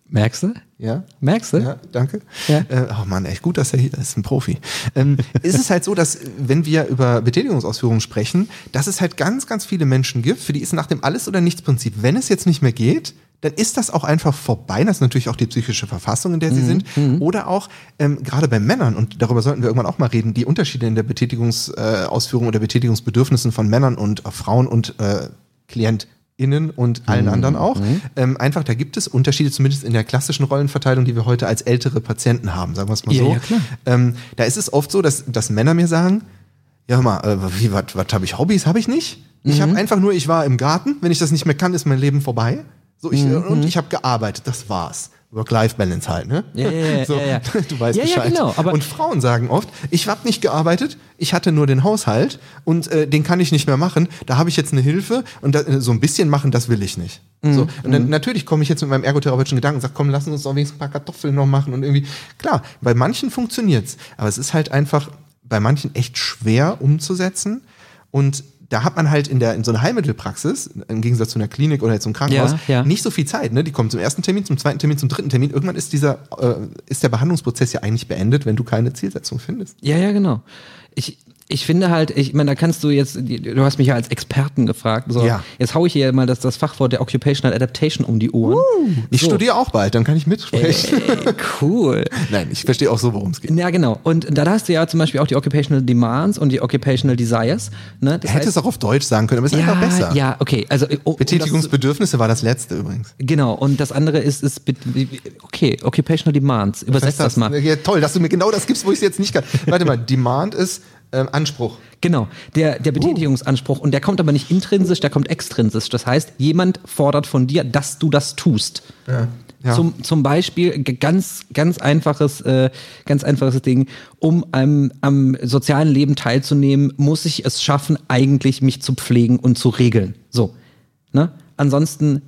merkst du? Ja, Merkst du? ja, danke. Ja. Äh, oh Mann, echt gut, dass er hier ist, ein Profi. Ähm, ist es halt so, dass wenn wir über Betätigungsausführungen sprechen, dass es halt ganz, ganz viele Menschen gibt, für die ist nach dem Alles- oder Nichts-Prinzip, wenn es jetzt nicht mehr geht, dann ist das auch einfach vorbei. Das ist natürlich auch die psychische Verfassung, in der sie sind. Oder auch, ähm, gerade bei Männern, und darüber sollten wir irgendwann auch mal reden, die Unterschiede in der Betätigungsausführung äh, oder Betätigungsbedürfnissen von Männern und äh, Frauen und äh, KlientInnen und allen anderen auch. Ähm, einfach, da gibt es Unterschiede, zumindest in der klassischen Rollenverteilung, die wir heute als ältere Patienten haben, sagen wir es mal Ja, so. ja, klar. Ähm, da ist es oft so, dass, dass Männer mir sagen, ja hör mal, äh, wie, was, was habe ich? Hobbys habe ich nicht. Ich Mhm. habe einfach nur, ich war im Garten. Wenn ich das nicht mehr kann, ist mein Leben vorbei. So, ich, Mhm. äh, Und ich habe gearbeitet, das war's. Work-Life-Balance halt, ne? Ja, ja, ja, so, ja, ja. Du weißt Ja, ja, Bescheid. genau, aber- und Frauen sagen oft, ich habe nicht gearbeitet, ich hatte nur den Haushalt und äh, den kann ich nicht mehr machen. Da habe ich jetzt eine Hilfe und da, äh, so ein bisschen machen, das will ich nicht. Mhm. So, und dann, natürlich komme ich jetzt mit meinem ergotherapeutischen Gedanken und sage, komm, lass uns doch wenigstens ein paar Kartoffeln noch machen und irgendwie, klar, bei manchen funktioniert's, aber es ist halt einfach bei manchen echt schwer umzusetzen und da hat man halt in der in so einer Heilmittelpraxis, im Gegensatz zu einer Klinik oder jetzt im Krankenhaus, Ja, ja. nicht so viel Zeit. Ne? Die kommen zum ersten Termin, zum zweiten Termin, zum dritten Termin. Irgendwann ist dieser äh, ist der Behandlungsprozess ja eigentlich beendet, wenn du keine Zielsetzung findest. Ja, ja, genau. Ich, ich finde halt, ich meine, da kannst du jetzt, du hast mich ja als Experten gefragt, so, Ja. jetzt hau ich hier mal das, das Fachwort der Occupational Adaptation um die Ohren. Ich So. studiere auch bald, dann kann ich mitsprechen. Ey, cool. Nein, ich verstehe auch so, worum es geht. Ja, genau. Und da hast du ja zum Beispiel auch die Occupational Demands und die Occupational Desires. Ne? Das Hätte es auch auf Deutsch sagen können, aber es ist ja, einfach besser. ja, okay. Also, oh, um das- Betätigungsbedürfnisse war das letzte übrigens. Genau, und das andere ist, ist okay, Occupational Demands. Übersetzt das mal. Ja, toll, dass du mir genau das gibst, wo ich es jetzt nicht kann. Warte mal, Demand ist ähm, Anspruch. Genau, der, der Betätigungsanspruch. Und der kommt aber nicht intrinsisch, der kommt extrinsisch. Das heißt, jemand fordert von dir, dass du das tust. Ja. Zum, zum Beispiel ganz, ganz einfaches, äh, ganz einfaches Ding. Um am, am sozialen Leben teilzunehmen, muss ich es schaffen, eigentlich mich zu pflegen und zu regeln. So. Ne? Ansonsten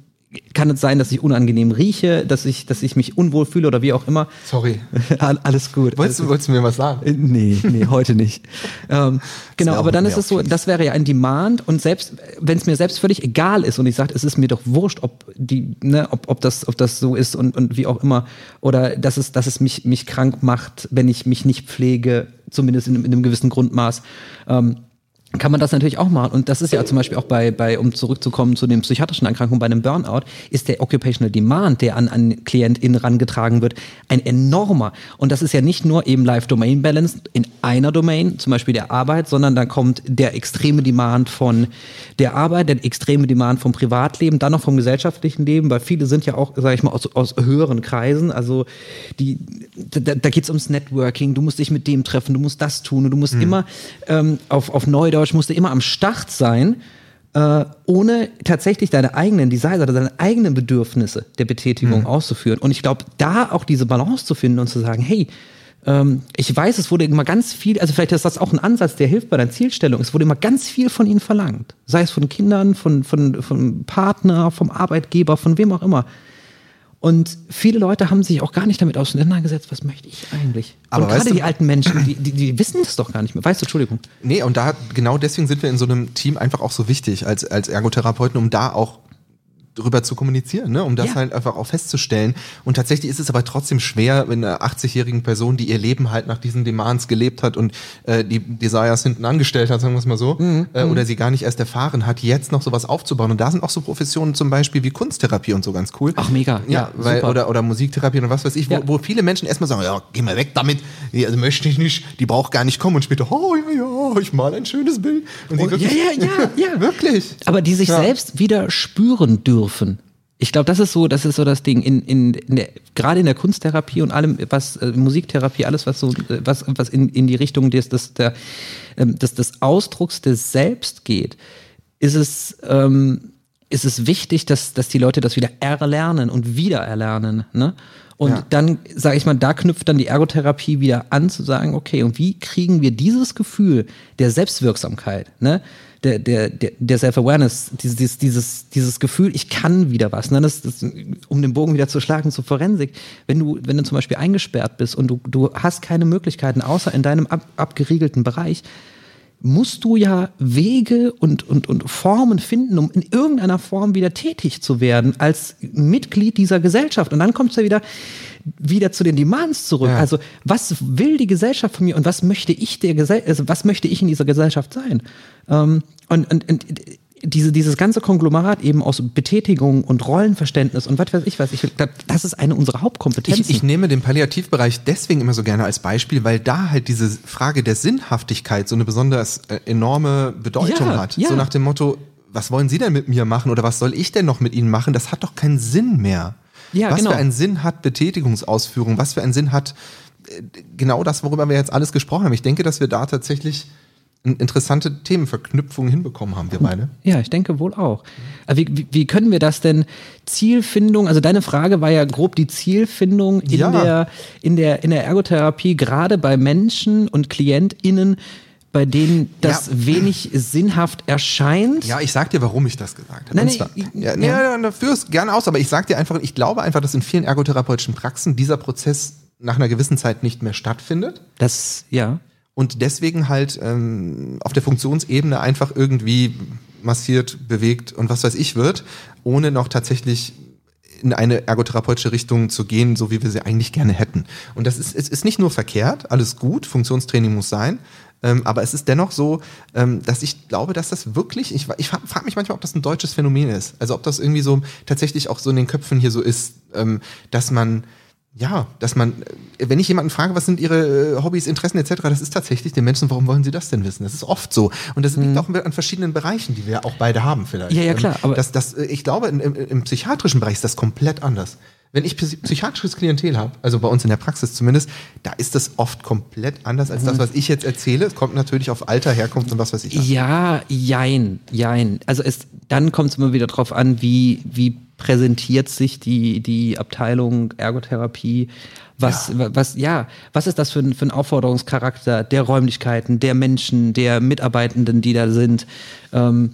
kann es sein, dass ich unangenehm rieche, dass ich, dass ich mich unwohl fühle oder wie auch immer. Sorry. All- Alles gut. Wolltest du, wolltest du mir was sagen? Äh, Nee, nee, heute nicht. ähm, genau, aber dann ist es so, das wäre ja ein Demand und selbst, wenn es mir selbst völlig egal ist und ich sage, es ist mir doch wurscht, ob die, ne, ob, ob das, ob das so ist und, und wie auch immer, oder dass es, dass es mich, mich krank macht, wenn ich mich nicht pflege, zumindest in, in einem gewissen Grundmaß. Ähm, kann man das natürlich auch machen. Und das ist ja zum Beispiel auch bei, bei um zurückzukommen zu den psychiatrischen Erkrankungen, bei einem Burnout, ist der Occupational Demand, der an, an KlientInnen rangetragen wird, ein enormer. Und das ist ja nicht nur eben Life-Domain-Balance in einer Domain, zum Beispiel der Arbeit, sondern dann kommt der extreme Demand von der Arbeit, der extreme Demand vom Privatleben, dann noch vom gesellschaftlichen Leben, weil viele sind ja auch, sage ich mal, aus, aus höheren Kreisen. Also die, da, da geht es ums Networking, du musst dich mit dem treffen, du musst das tun und du musst immer ähm, auf, auf Neudeutsch musst du immer am Start sein, äh, ohne tatsächlich deine eigenen Desires oder deine eigenen Bedürfnisse der Betätigung mhm. auszuführen. Und ich glaube, da auch diese Balance zu finden und zu sagen, hey, ähm, ich weiß, es wurde immer ganz viel, also vielleicht ist das auch ein Ansatz, der hilft bei deiner Zielstellung. Es wurde immer ganz viel von ihnen verlangt. Sei es von Kindern, von, von, von Partner, vom Arbeitgeber, von wem auch immer. Und viele Leute haben sich auch gar nicht damit auseinandergesetzt, was möchte ich eigentlich. Aber und gerade die alten Menschen, die, die, die, wissen das doch gar nicht mehr. Weißt du, Entschuldigung. Nee, und da genau deswegen sind wir in so einem Team einfach auch so wichtig als, als Ergotherapeuten, um da auch drüber zu kommunizieren, ne? um das ja. halt einfach auch festzustellen. Und tatsächlich ist es aber trotzdem schwer, wenn einer 80-jährigen Person, die ihr Leben halt nach diesen Demands gelebt hat und äh, die Desires hinten angestellt hat, sagen wir es mal so, mhm. äh, oder sie gar nicht erst erfahren hat, jetzt noch sowas aufzubauen. Und da sind auch so Professionen zum Beispiel wie Kunsttherapie und so ganz cool. Ach, mega. Ja, ja weil, super. oder, oder Musiktherapie und was weiß ich, wo, ja. wo viele Menschen erstmal sagen, ja, geh mal weg damit, also möchte ich nicht, die braucht gar nicht kommen und später, oh ja, ja, ich mal ein schönes Bild. Und oh, wirklich, ja, ja, ja, ja. wirklich. Aber die sich selbst wieder spüren dürfen. Ich glaube, das ist so, das ist so das Ding. In, in, in der, gerade in der Kunsttherapie und allem, was äh, Musiktherapie, alles, was so, äh, was, was in, in die Richtung des, des, der, ähm, des, des Ausdrucks des Selbst geht, ist es, ähm, ist es wichtig, dass, dass die Leute das wieder erlernen und wieder erlernen. Ne? Und ja. dann, sage ich mal, da knüpft dann die Ergotherapie wieder an, zu sagen, okay, und wie kriegen wir dieses Gefühl der Selbstwirksamkeit, ne? der, der, der, der Self-Awareness, dieses, dieses, dieses Gefühl, ich kann wieder was, ne? das, das, um den Bogen wieder zu schlagen zur Forensik. Wenn du, wenn du zum Beispiel eingesperrt bist und du, du hast keine Möglichkeiten, außer in deinem ab, abgeriegelten Bereich, musst du ja Wege und, und, und Formen finden, um in irgendeiner Form wieder tätig zu werden als Mitglied dieser Gesellschaft. Und dann kommst du ja wieder, wieder zu den Demands zurück. Ja. Also, was will die Gesellschaft von mir und was möchte ich der Gesell also was möchte ich in dieser Gesellschaft sein? Ähm, und, und, und diese, dieses ganze Konglomerat eben aus Betätigung und Rollenverständnis und was weiß ich was, ich, das ist eine unserer Hauptkompetenzen. Ich, ich nehme den Palliativbereich deswegen immer so gerne als Beispiel, weil da halt diese Frage der Sinnhaftigkeit so eine besonders äh, enorme Bedeutung ja, hat. Ja. So nach dem Motto, was wollen Sie denn mit mir machen oder was soll ich denn noch mit Ihnen machen? Das hat doch keinen Sinn mehr. Ja, was genau. für einen Sinn hat Betätigungsausführung? Was für einen Sinn hat äh, genau das, worüber wir jetzt alles gesprochen haben? Ich denke, dass wir da tatsächlich interessante Themenverknüpfungen hinbekommen haben, wir beide. Ja, ich denke wohl auch. Wie, wie, wie können wir das denn Zielfindung, also deine Frage war ja grob die Zielfindung in, ja. der, in, der, in der Ergotherapie, gerade bei Menschen und KlientInnen, bei denen das ja. wenig sinnhaft erscheint. Ja, ich sag dir, warum ich das gesagt habe. Nein, nee, ja, nee, ja. ja, führ's gerne aus, aber ich sag dir einfach, ich glaube einfach, dass in vielen ergotherapeutischen Praxen dieser Prozess nach einer gewissen Zeit nicht mehr stattfindet. Das, ja und deswegen halt ähm, auf der Funktionsebene einfach irgendwie massiert, bewegt und was weiß ich wird, ohne noch tatsächlich in eine ergotherapeutische Richtung zu gehen, so wie wir sie eigentlich gerne hätten. Und das ist, es ist nicht nur verkehrt, alles gut, Funktionstraining muss sein, ähm, aber es ist dennoch so, ähm, dass ich glaube, dass das wirklich, ich, ich frage mich manchmal, ob das ein deutsches Phänomen ist. Also ob das irgendwie so tatsächlich auch so in den Köpfen hier so ist, ähm, dass man ja, dass man, wenn ich jemanden frage, was sind ihre äh, Hobbys, Interessen etc., das ist tatsächlich den Menschen, warum wollen sie das denn wissen? Das ist oft so. Und das liegt mhm. auch an verschiedenen Bereichen, die wir auch beide haben vielleicht. Ja, ja, klar. Aber das, das, äh, ich glaube, im, im psychiatrischen Bereich ist das komplett anders. Wenn ich psychiatrisches Klientel habe, also bei uns in der Praxis zumindest, da ist das oft komplett anders als das, mhm. was ich jetzt erzähle. Es kommt natürlich auf Alter, Herkunft und was weiß ich. Ja, jein, jein. Also es, dann kommt es immer wieder drauf an, wie, wie präsentiert sich die, die Abteilung Ergotherapie? Was, ja. was, ja, was ist das für ein, für ein Aufforderungscharakter der Räumlichkeiten, der Menschen, der Mitarbeitenden, die da sind? Ähm,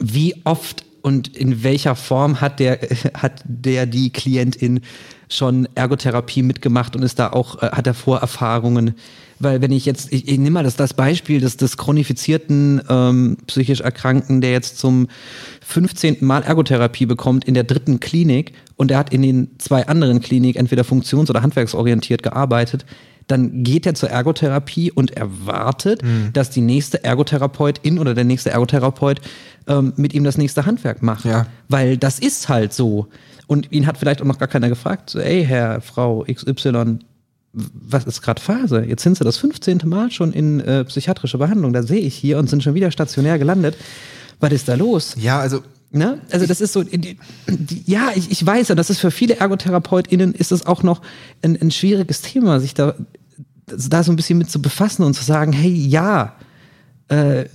wie oft und in welcher Form hat der, hat der die Klientin schon Ergotherapie mitgemacht und ist da auch, äh, hat er Vorerfahrungen? Weil wenn ich jetzt, ich, ich nehme mal das, das Beispiel des, des chronifizierten ähm, psychisch Erkrankten, der jetzt zum 15. Mal Ergotherapie bekommt in der dritten Klinik und er hat in den zwei anderen Kliniken entweder funktions- oder handwerksorientiert gearbeitet, dann geht er zur Ergotherapie und erwartet, mhm. dass die nächste Ergotherapeutin oder der nächste Ergotherapeut ähm, mit ihm das nächste Handwerk macht. Ja. Weil das ist halt so. Und ihn hat vielleicht auch noch gar keiner gefragt, so, ey, Herr, Frau XY, was ist gerade Phase? Jetzt sind sie das 15. Mal schon in äh, psychiatrische Behandlung. Da sehe ich hier und sind schon wieder stationär gelandet. Was ist da los? Ja, also Ne? Also das ist so, die, die, ja, ich, ich weiß, und das ist für viele ErgotherapeutInnen ist es auch noch ein, ein schwieriges Thema, sich da, da so ein bisschen mit zu befassen und zu sagen, hey, ja, äh,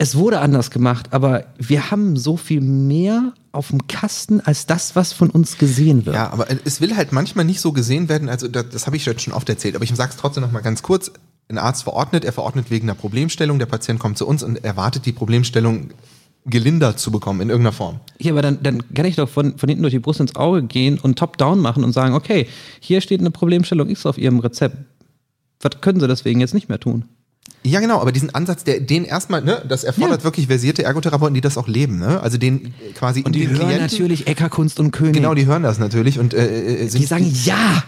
es wurde anders gemacht, aber wir haben so viel mehr auf dem Kasten als das, was von uns gesehen wird. Ja, aber es will halt manchmal nicht so gesehen werden, also das, das habe ich jetzt schon oft erzählt, aber ich sage es trotzdem noch mal ganz kurz. Ein Arzt verordnet, er verordnet wegen einer Problemstellung, der Patient kommt zu uns und erwartet die Problemstellung gelindert zu bekommen in irgendeiner Form. Ja, aber dann, dann kann ich doch von, von hinten durch die Brust ins Auge gehen und top-down machen und sagen, okay, hier steht eine Problemstellung X auf Ihrem Rezept. Was können Sie deswegen jetzt nicht mehr tun? Ja, genau, aber diesen Ansatz, der, den erstmal, ne, das erfordert Ja. wirklich versierte Ergotherapeuten, die das auch leben, ne? Also den quasi Und die hören natürlich Eckerkunst und König. Genau, die hören das natürlich und äh, äh, sind die sagen ja.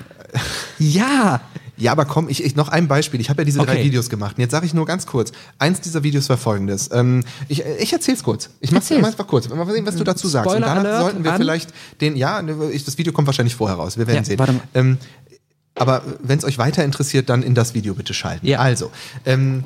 Ja. Ja, aber komm, ich, ich noch ein Beispiel. Ich habe ja diese drei Okay. Videos gemacht. Und jetzt sage ich nur ganz kurz. Eins dieser Videos war folgendes. Ähm, ich ich erzähl's kurz. Ich mach's Erzähl's. einfach kurz. Mal sehen, was du dazu sagst. Spoiler Und danach Alert sollten wir an. vielleicht den, ja, ich, das Video kommt wahrscheinlich vorher raus. Wir werden Ja, sehen. warte mal. Ähm, aber wenn es euch weiter interessiert, dann in das Video bitte schalten. Ja. Also, ähm,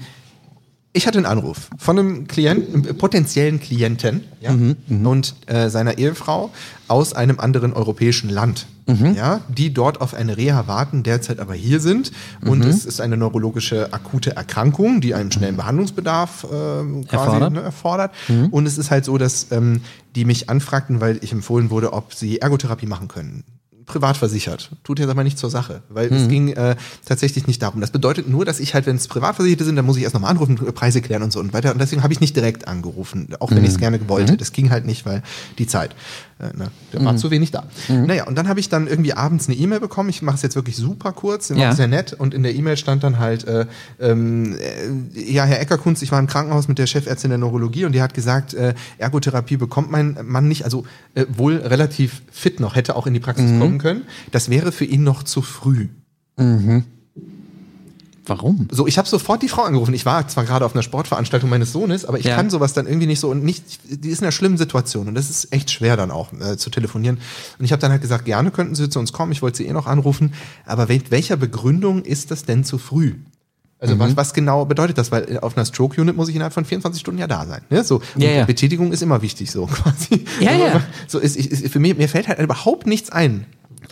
ich hatte einen Anruf von einem Klienten, einem potenziellen Klienten ja, und äh, seiner Ehefrau aus einem anderen europäischen Land, ja, die dort auf eine Reha warten, derzeit aber hier sind. Und es ist eine neurologische akute Erkrankung, die einen schnellen Behandlungsbedarf ähm, quasi Erfordert. Ne, erfordert. Und es ist halt so, dass ähm, die mich anfragten, weil ich empfohlen wurde, ob sie Ergotherapie machen können privat versichert. Tut jetzt aber nicht zur Sache, weil es ging äh, tatsächlich nicht darum. Das bedeutet nur, dass ich halt, wenn es Privatversicherte sind, dann muss ich erst nochmal anrufen, Preise klären und so und weiter. Und deswegen habe ich nicht direkt angerufen, auch wenn ich es gerne wollte. Das ging halt nicht, weil die Zeit, äh, ne, da war zu wenig da. Naja, und dann habe ich dann irgendwie abends eine E-Mail bekommen. Ich mache es jetzt wirklich super kurz, Ja. sehr nett. Und in der E-Mail stand dann halt, äh, ähm, äh, ja, Herr Eckerkunz, ich war im Krankenhaus mit der Chefärztin der Neurologie und die hat gesagt, äh, Ergotherapie bekommt mein Mann nicht, also äh, wohl relativ fit noch, hätte auch in die Praxis kommen können. Das wäre für ihn noch zu früh. Warum? So, ich habe sofort die Frau angerufen. Ich war zwar gerade auf einer Sportveranstaltung meines Sohnes, aber ich Ja. kann sowas dann irgendwie nicht so und nicht, die ist in einer schlimmen Situation und das ist echt schwer dann auch äh, zu telefonieren. Und ich habe dann halt gesagt, gerne könnten Sie zu uns kommen, ich wollte Sie eh noch anrufen, aber wel welcher Begründung ist das denn zu früh? Also Mhm. was, was genau bedeutet das? Weil auf einer Stroke-Unit muss ich innerhalb von 24 Stunden ja da sein. Ne? So, und Ja, ja. Betätigung ist immer wichtig, so quasi. Ja, ja. So ist, ist, für mich, mir fällt halt überhaupt nichts ein.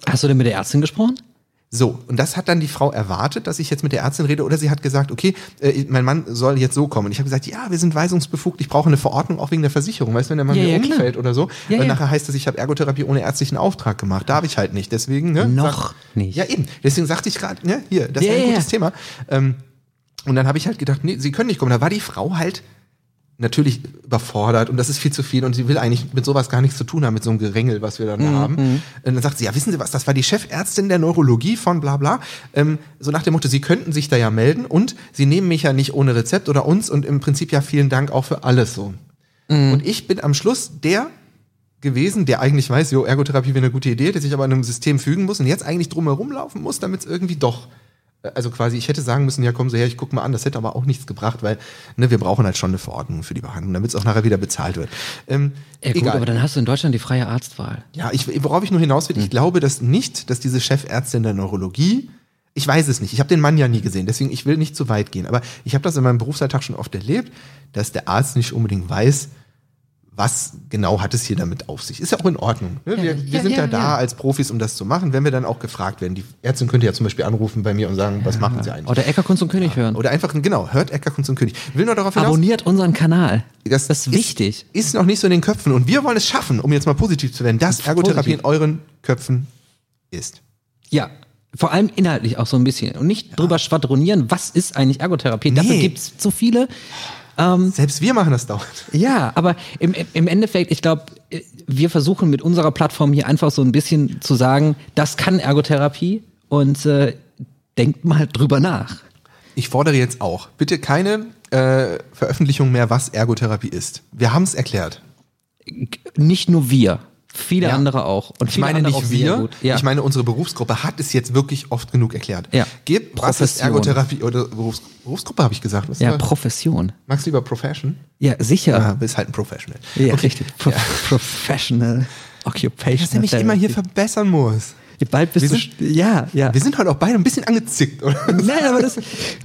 Hast du denn mit der Ärztin gesprochen? So, und das hat dann die Frau erwartet, dass ich jetzt mit der Ärztin rede, oder sie hat gesagt, okay, äh, mein Mann soll jetzt so kommen. Und ich habe gesagt, ja, wir sind weisungsbefugt, ich brauche eine Verordnung auch wegen der Versicherung. Weißt du, wenn der Mann Ja, mir ja, klar. umfällt oder so, Ja, ja. nachher heißt es, ich habe Ergotherapie ohne ärztlichen Auftrag gemacht. Darf ich halt nicht. Deswegen, ne? Noch sag- nicht. Ja, eben. Deswegen sagte ich gerade, ne, hier, das Ja, ist ein gutes. Thema. Ähm, und dann habe ich halt gedacht, nee, sie können nicht kommen. Da war die Frau halt natürlich überfordert und das ist viel zu viel und sie will eigentlich mit sowas gar nichts zu tun haben, mit so einem Gerängel, was wir dann Mhm, da haben. Und dann sagt sie, ja, wissen Sie was, das war die Chefärztin der Neurologie von bla bla. Ähm, so nach dem Motto, Sie könnten sich da ja melden und Sie nehmen mich ja nicht ohne Rezept oder uns und im Prinzip ja vielen Dank auch für alles so. Mhm. Und ich bin am Schluss der gewesen, der eigentlich weiß, jo, Ergotherapie wäre eine gute Idee, der sich aber in einem System fügen muss und jetzt eigentlich drumherum laufen muss, damit es irgendwie doch also quasi, ich hätte sagen müssen, ja, kommen Sie her, ich guck mal an, das hätte aber auch nichts gebracht, weil ne, wir brauchen halt schon eine Verordnung für die Behandlung, damit es auch nachher wieder bezahlt wird. Ähm, Ja, gut, egal. aber dann hast du in Deutschland die freie Arztwahl. Ja, ich, worauf ich nur hinaus Hm. will, ich glaube das nicht, dass diese Chefärztin der Neurologie, ich weiß es nicht, ich habe den Mann ja nie gesehen, deswegen ich will nicht zu weit gehen, aber ich habe das in meinem Berufsalltag schon oft erlebt, dass der Arzt nicht unbedingt weiß, was genau hat es hier damit auf sich. Ist ja auch in Ordnung. Ne? Wir, wir ja, sind ja, ja, da ja. als Profis, um das zu machen, wenn wir dann auch gefragt werden. Die Ärztin könnte ja zum Beispiel anrufen bei mir und sagen, was machen Sie eigentlich? Oder Eckerkunst und König hören. Oder einfach, genau, hört Eckerkunst und König. Will nur darauf hinaus, Abonniert unseren Kanal. Das, ist wichtig. Ist noch nicht so in den Köpfen. Und wir wollen es schaffen, um jetzt mal positiv zu werden, dass Ergotherapie Positiv. in euren Köpfen ist. Ja. Vor allem inhaltlich auch so ein bisschen. Und nicht drüber schwadronieren, was ist eigentlich Ergotherapie. Dafür Nee. gibt es zu viele. Selbst wir machen das dauernd. Ja, aber im, im Endeffekt, ich glaube, wir versuchen mit unserer Plattform hier einfach so ein bisschen zu sagen, das kann Ergotherapie und äh, denkt mal drüber nach. Ich fordere jetzt auch, bitte keine äh, Veröffentlichung mehr, was Ergotherapie ist. Wir haben es erklärt. Nicht nur wir, viele Ja. andere auch. Und Ich meine nicht wir. Ja. ich meine unsere Berufsgruppe hat es jetzt wirklich oft genug erklärt. Ja. Gib, was ist. Ergotherapie oder Berufs Berufsgruppe habe ich gesagt. Was ja, war- Profession. Magst du lieber Profession? Ja, sicher. Ja, bist halt ein Professional. Ja, okay. richtig. Pro Professional Occupation. Dass er mich immer hier verbessern muss. Bald bist Wir du. sind- ja, ja. Wir sind heute auch beide ein bisschen angezickt, oder? Nein, aber das.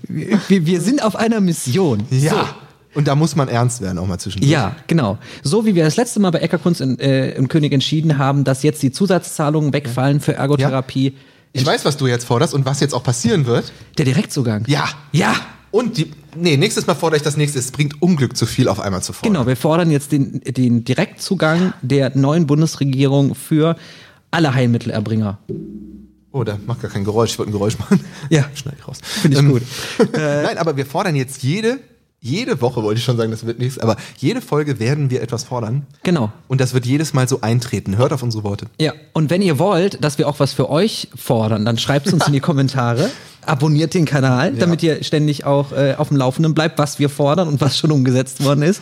Wir, wir sind auf einer Mission. Ja. Und da muss man ernst werden, auch mal zwischendurch. Ja, genau. So wie wir das letzte Mal bei Eckerkunst in, äh, im König entschieden haben, dass jetzt die Zusatzzahlungen wegfallen für Ergotherapie. Ich weiß, was du jetzt forderst und was jetzt auch passieren wird. Der Direktzugang. Ja. Ja. Und die, nee, nächstes Mal fordere ich das nächste. Es bringt Unglück zu viel auf einmal zu fordern. Genau, wir fordern jetzt den, den Direktzugang der neuen Bundesregierung für alle Heilmittelerbringer. Oh, da macht gar kein Geräusch. Ich wollte ein Geräusch machen. Ja. schneide ich raus. Finde ich Ähm, gut. Nein, aber wir fordern jetzt jede, jede Woche, wollte ich schon sagen, das wird nichts, aber jede Folge werden wir etwas fordern. Genau. Und das wird jedes Mal so eintreten. Hört auf unsere Worte. Ja, und wenn ihr wollt, dass wir auch was für euch fordern, dann schreibt es uns in die Kommentare. Abonniert den Kanal, damit ihr ständig auch äh, auf dem Laufenden bleibt, was wir fordern und was schon umgesetzt worden ist.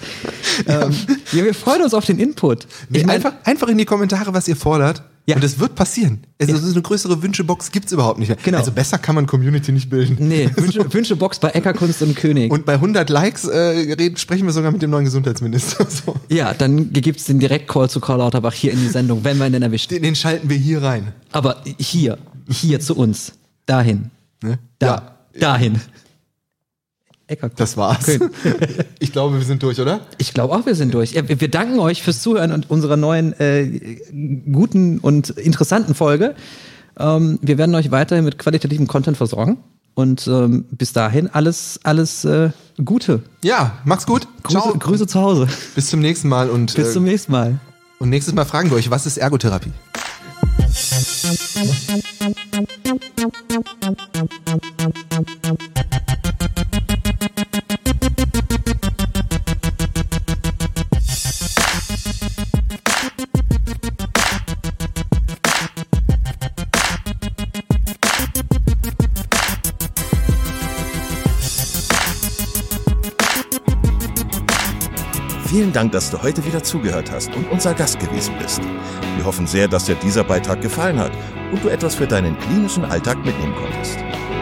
Ähm, ja, wir freuen uns auf den Input. Ich mein, einfach, einfach in die Kommentare, was ihr fordert. Ja. Und es wird passieren. Also so eine größere Wünschebox gibt's überhaupt nicht mehr. Genau. Also besser kann man Community nicht bilden. Nee, Wünsche, Wünschebox bei Eckerkunst und König. Und bei 100 Likes äh, reden, sprechen wir sogar mit dem neuen Gesundheitsminister. So. ja, dann gibt's den Direktcall zu Karl Lauterbach hier in die Sendung, wenn wir ihn denn erwischen. Den, den schalten wir hier rein. Aber hier, hier zu uns, dahin, Ne? da, Ja, dahin. Eckerkunst. das war's. Ich glaube, wir sind durch, oder? Ich glaube auch, wir sind durch. Wir danken euch fürs Zuhören und unserer neuen äh, guten und interessanten Folge. Ähm, wir werden euch weiterhin mit qualitativem Content versorgen. Und ähm, bis dahin alles, alles äh, Gute. Ja, mach's gut. Grüße, Ciao. Grüße zu Hause. Bis zum nächsten Mal. Und, Bis zum äh, nächsten Mal. und nächstes Mal fragen wir euch, was ist Ergotherapie? Thank you. Vielen Dank, dass du heute wieder zugehört hast und unser Gast gewesen bist. Wir hoffen sehr, dass dir dieser Beitrag gefallen hat und du etwas für deinen klinischen Alltag mitnehmen konntest.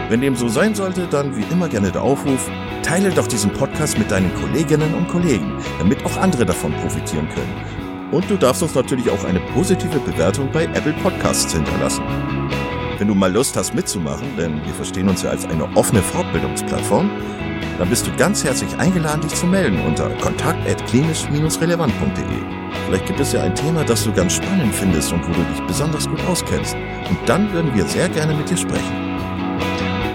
Wenn dem so sein sollte, dann wie immer gerne der Aufruf, teile doch diesen Podcast mit deinen Kolleginnen und Kollegen, damit auch andere davon profitieren können. Und du darfst uns natürlich auch eine positive Bewertung bei Apple Podcasts hinterlassen. Wenn du mal Lust hast mitzumachen, denn wir verstehen uns ja als eine offene Fortbildungsplattform, dann bist du ganz herzlich eingeladen, dich zu melden unter kontakt.klinisch-relevant.de. Vielleicht gibt es ja ein Thema, das du ganz spannend findest und wo du dich besonders gut auskennst. Und dann würden wir sehr gerne mit dir sprechen.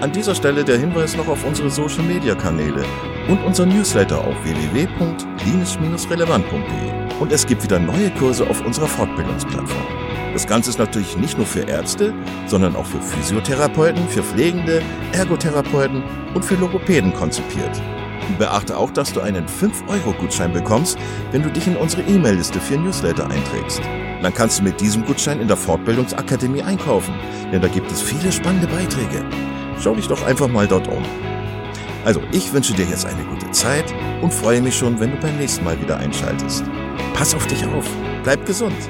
An dieser Stelle der Hinweis noch auf unsere Social Media Kanäle und unser Newsletter auf www.klinisch-relevant.de. Und es gibt wieder neue Kurse auf unserer Fortbildungsplattform. Das Ganze ist natürlich nicht nur für Ärzte, sondern auch für Physiotherapeuten, für Pflegende, Ergotherapeuten und für Logopäden konzipiert. Beachte auch, dass du einen 5-Euro-Gutschein bekommst, wenn du dich in unsere E-Mail-Liste für Newsletter einträgst. Dann kannst du mit diesem Gutschein in der Fortbildungsakademie einkaufen, denn da gibt es viele spannende Beiträge. Schau dich doch einfach mal dort um. Also, ich wünsche dir jetzt eine gute Zeit und freue mich schon, wenn du beim nächsten Mal wieder einschaltest. Pass auf dich auf, bleib gesund.